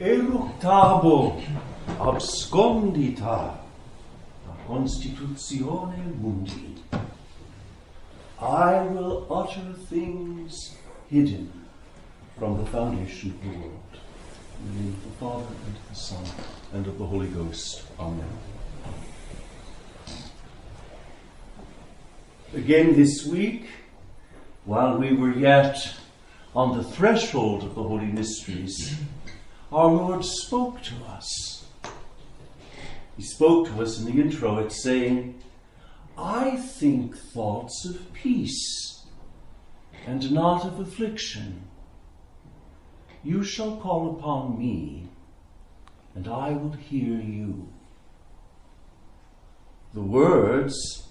eructabo abscondita a constitutione mundi. I will utter things hidden from the foundation of the world. In the name of the Father, and of the Son, and of the Holy Ghost. Amen. Again this week, while we were yet on the threshold of the Holy Mysteries, our Lord spoke to us. He spoke to us in the introit saying, I think thoughts of peace and not of affliction. You shall call upon me, and I will hear you. The words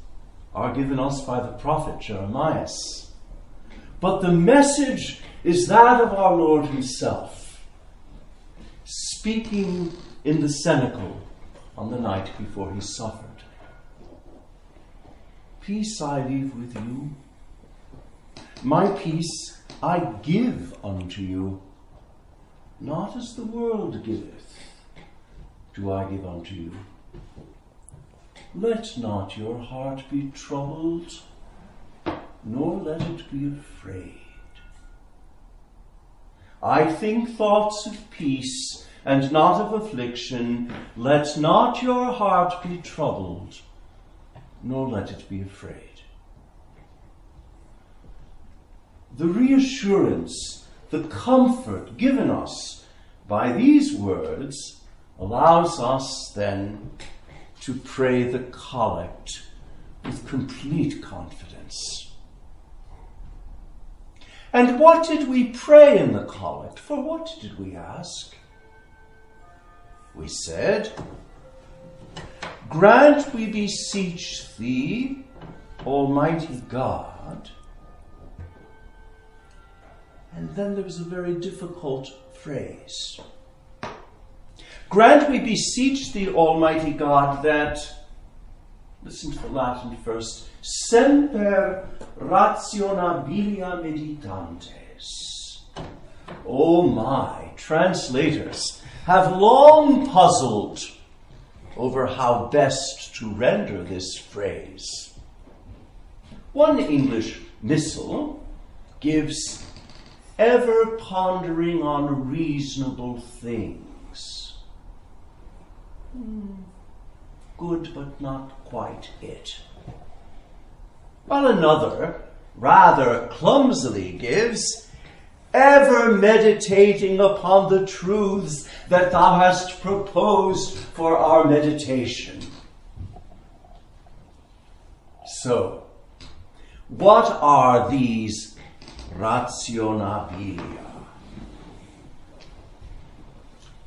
are given us by the prophet Jeremiah. But the message is that of our Lord Himself, speaking in the cenacle on the night before He suffered. Peace I leave with you, my peace I give unto you, not as the world giveth, do I give unto you. Let not your heart be troubled, nor let it be afraid. I think thoughts of peace and not of affliction. Let not your heart be troubled, nor let it be afraid. The reassurance, the comfort given us by these words allows us then to pray the collect with complete confidence. And what did we pray in the collect? For what did we ask? We said, Grant, we beseech thee, Almighty God. And then there was a very difficult phrase. Grant, we beseech thee, Almighty God, that, listen to the Latin first, semper rationabilia meditantes. Oh my, translators have long puzzled over how best to render this phrase. One English missal gives ever pondering on reasonable things. Hmm. Good, but not quite it. While another, rather clumsily, gives, ever meditating upon the truths that thou hast proposed for our meditation. So, what are these rationabilia?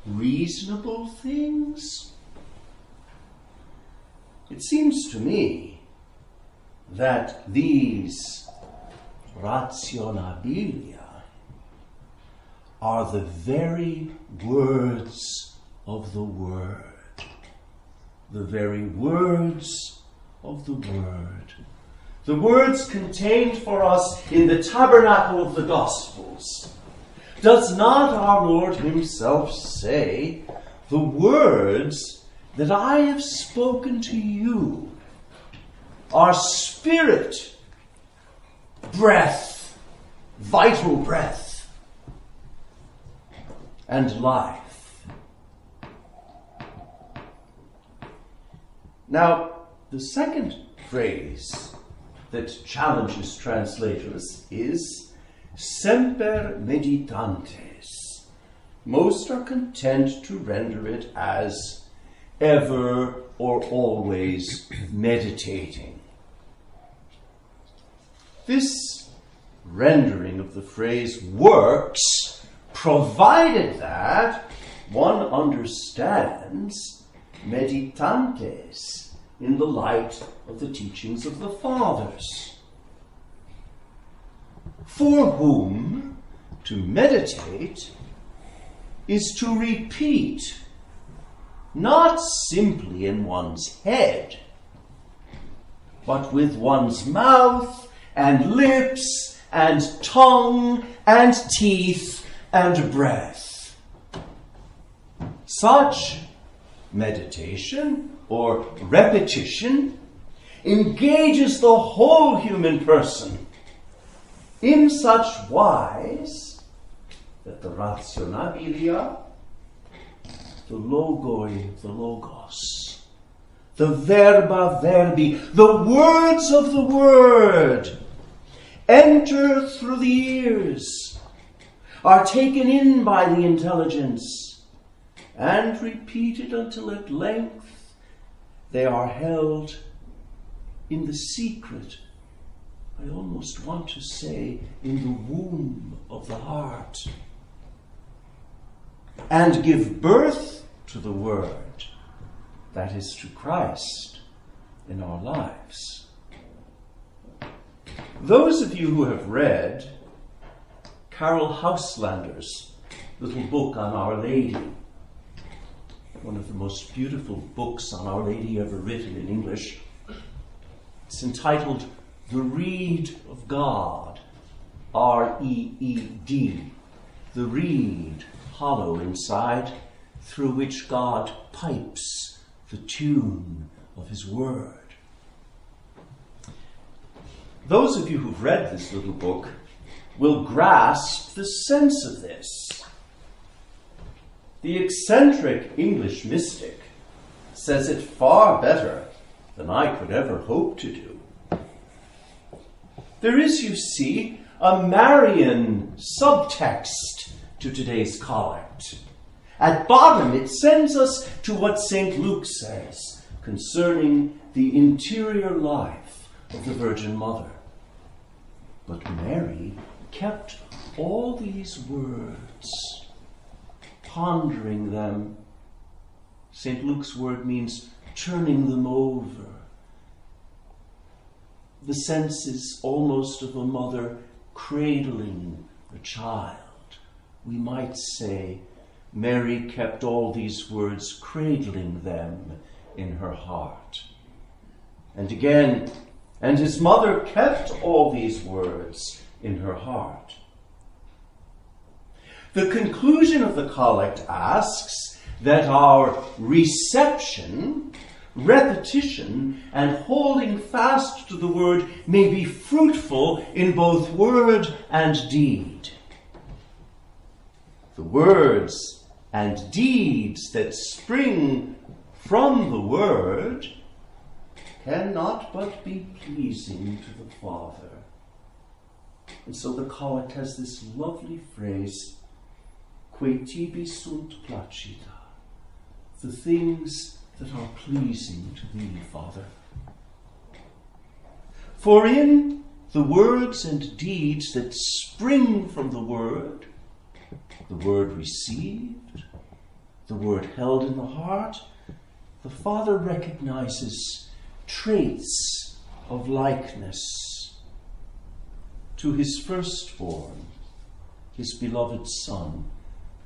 Reasonable things? It seems to me that these rationabilia are the very words of the Word. The very words of the Word. The words contained for us in the tabernacle of the Gospels. Does not our Lord Himself say, the words that I have spoken to you are spirit, breath, vital breath, and life. Now, the second phrase that challenges translators is semper meditantes. Most are content to render it as ever or always meditating. This rendering of the phrase works provided that one understands meditantes in the light of the teachings of the fathers, for whom to meditate is to repeat not simply in one's head, but with one's mouth and lips and tongue and teeth and breath. Such meditation or repetition engages the whole human person in such wise that the rationabilia, the logoi, the logos, the verba verbi, the words of the word, enter through the ears, are taken in by the intelligence, and repeated until at length they are held in the secret, I almost want to say, in the womb of the heart, and give birth to the Word, that is, to Christ in our lives. Those of you who have read Caryll Houslander's little book on Our Lady, one of the most beautiful books on Our Lady ever written in English, it's entitled The Reed of God, R E E D. The reed, hollow inside, through which God pipes the tune of His Word. Those of you who've read this little book will grasp the sense of this. The eccentric English mystic says it far better than I could ever hope to do. There is, you see, a Marian subtext to today's collect. At bottom, it sends us to what St. Luke says concerning the interior life of the Virgin Mother. But Mary kept all these words, pondering them. St. Luke's word means turning them over. The sense is almost of a mother cradling a child. We might say, Mary kept all these words, cradling them in her heart. And again, and his mother kept all these words in her heart. The conclusion of the collect asks that our reception repetition and holding fast to the word may be fruitful in both word and deed. The words and deeds that spring from the word cannot but be pleasing to the Father. And so the collect has this lovely phrase, Quae tibi sunt placita, the things that are pleasing to thee, Father. For in the words and deeds that spring from the Word, the Word received, the Word held in the heart, the Father recognizes traits of likeness to his firstborn, his beloved Son,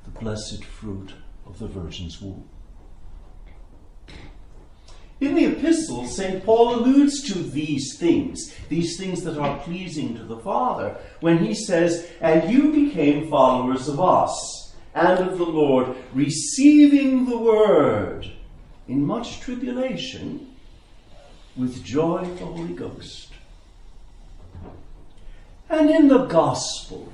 the blessed fruit of the Virgin's womb. In the epistles, St. Paul alludes to these things, these things that are pleasing to the Father, when he says, And you became followers of us and of the Lord, receiving the word in much tribulation with joy of the Holy Ghost. And in the gospel,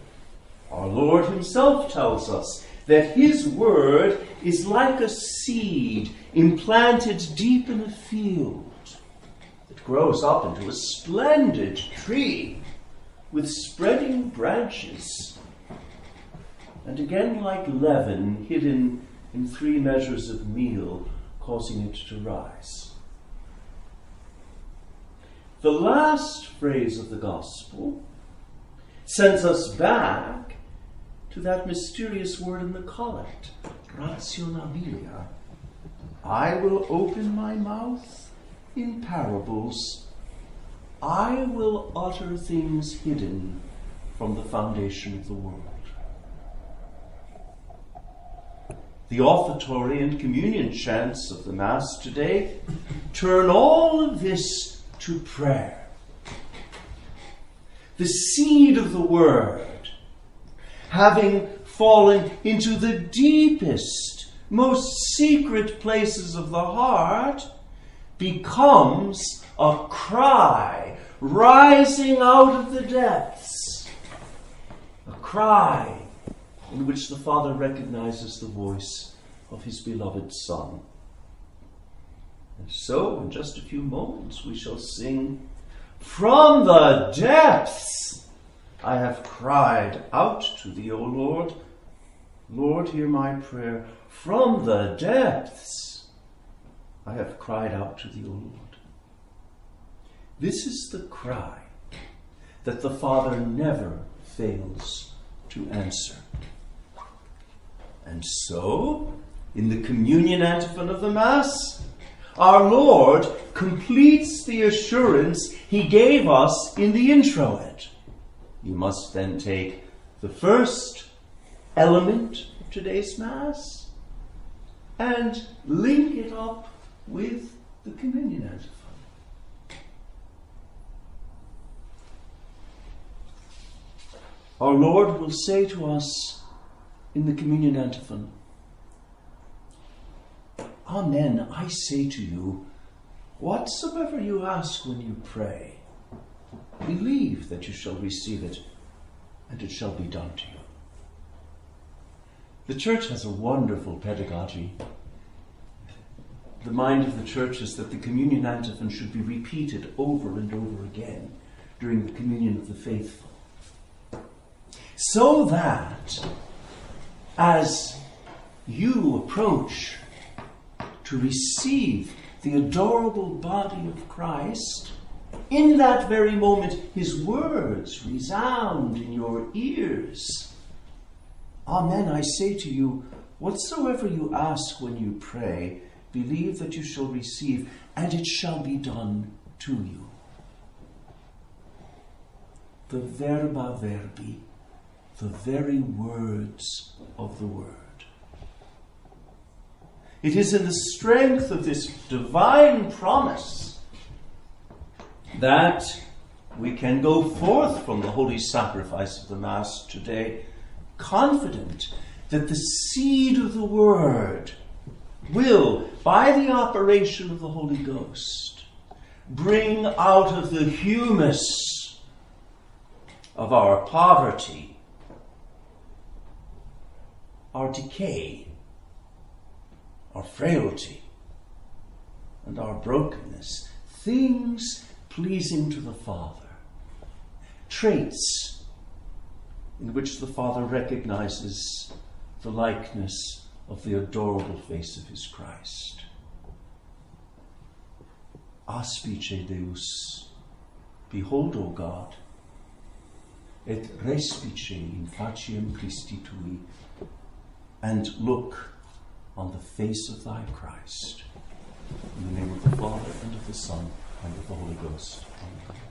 our Lord Himself tells us that His word is like a seed implanted deep in a field. It grows up into a splendid tree with spreading branches. And again, like leaven hidden in three measures of meal, causing it to rise. The last phrase of the Gospel sends us back to that mysterious word in the collect, rationabilia. I will open my mouth in parables. I will utter things hidden from the foundation of the world. The offertory and communion chants of the Mass today turn all of this to prayer. The seed of the Word, having fallen into the deepest most secret places of the heart becomes a cry rising out of the depths. A cry in which the Father recognizes the voice of his beloved Son. And so, in just a few moments, we shall sing, From the depths I have cried out to thee, O Lord. Lord, hear my prayer. From the depths I have cried out to thee, O Lord. This is the cry that the Father never fails to answer. And so, in the communion antiphon of the Mass, our Lord completes the assurance he gave us in the introit. You must then take the first element of today's Mass and link it up with the communion antiphon. Our Lord will say to us in the communion antiphon, Amen, I say to you, whatsoever you ask when you pray, believe that you shall receive it, and it shall be done to you. The church has a wonderful pedagogy. The mind of the church is that the communion antiphon should be repeated over and over again during the communion of the faithful. So that as you approach to receive the adorable body of Christ, in that very moment, his words resound in your ears. Amen. I say to you, whatsoever you ask when you pray, believe that you shall receive, and it shall be done to you. The verba verbi, the very words of the word. It is in the strength of this divine promise that we can go forth from the holy sacrifice of the Mass today confident that the seed of the Word will, by the operation of the Holy Ghost, bring out of the humus of our poverty, our decay, our frailty, and our brokenness, things pleasing to the Father, traits in which the Father recognizes the likeness of the adorable face of his Christ. Aspice Deus, behold, O God, et respice in faciem Christi tui, and look on the face of thy Christ. In the name of the Father, and of the Son, and of the Holy Ghost. Amen.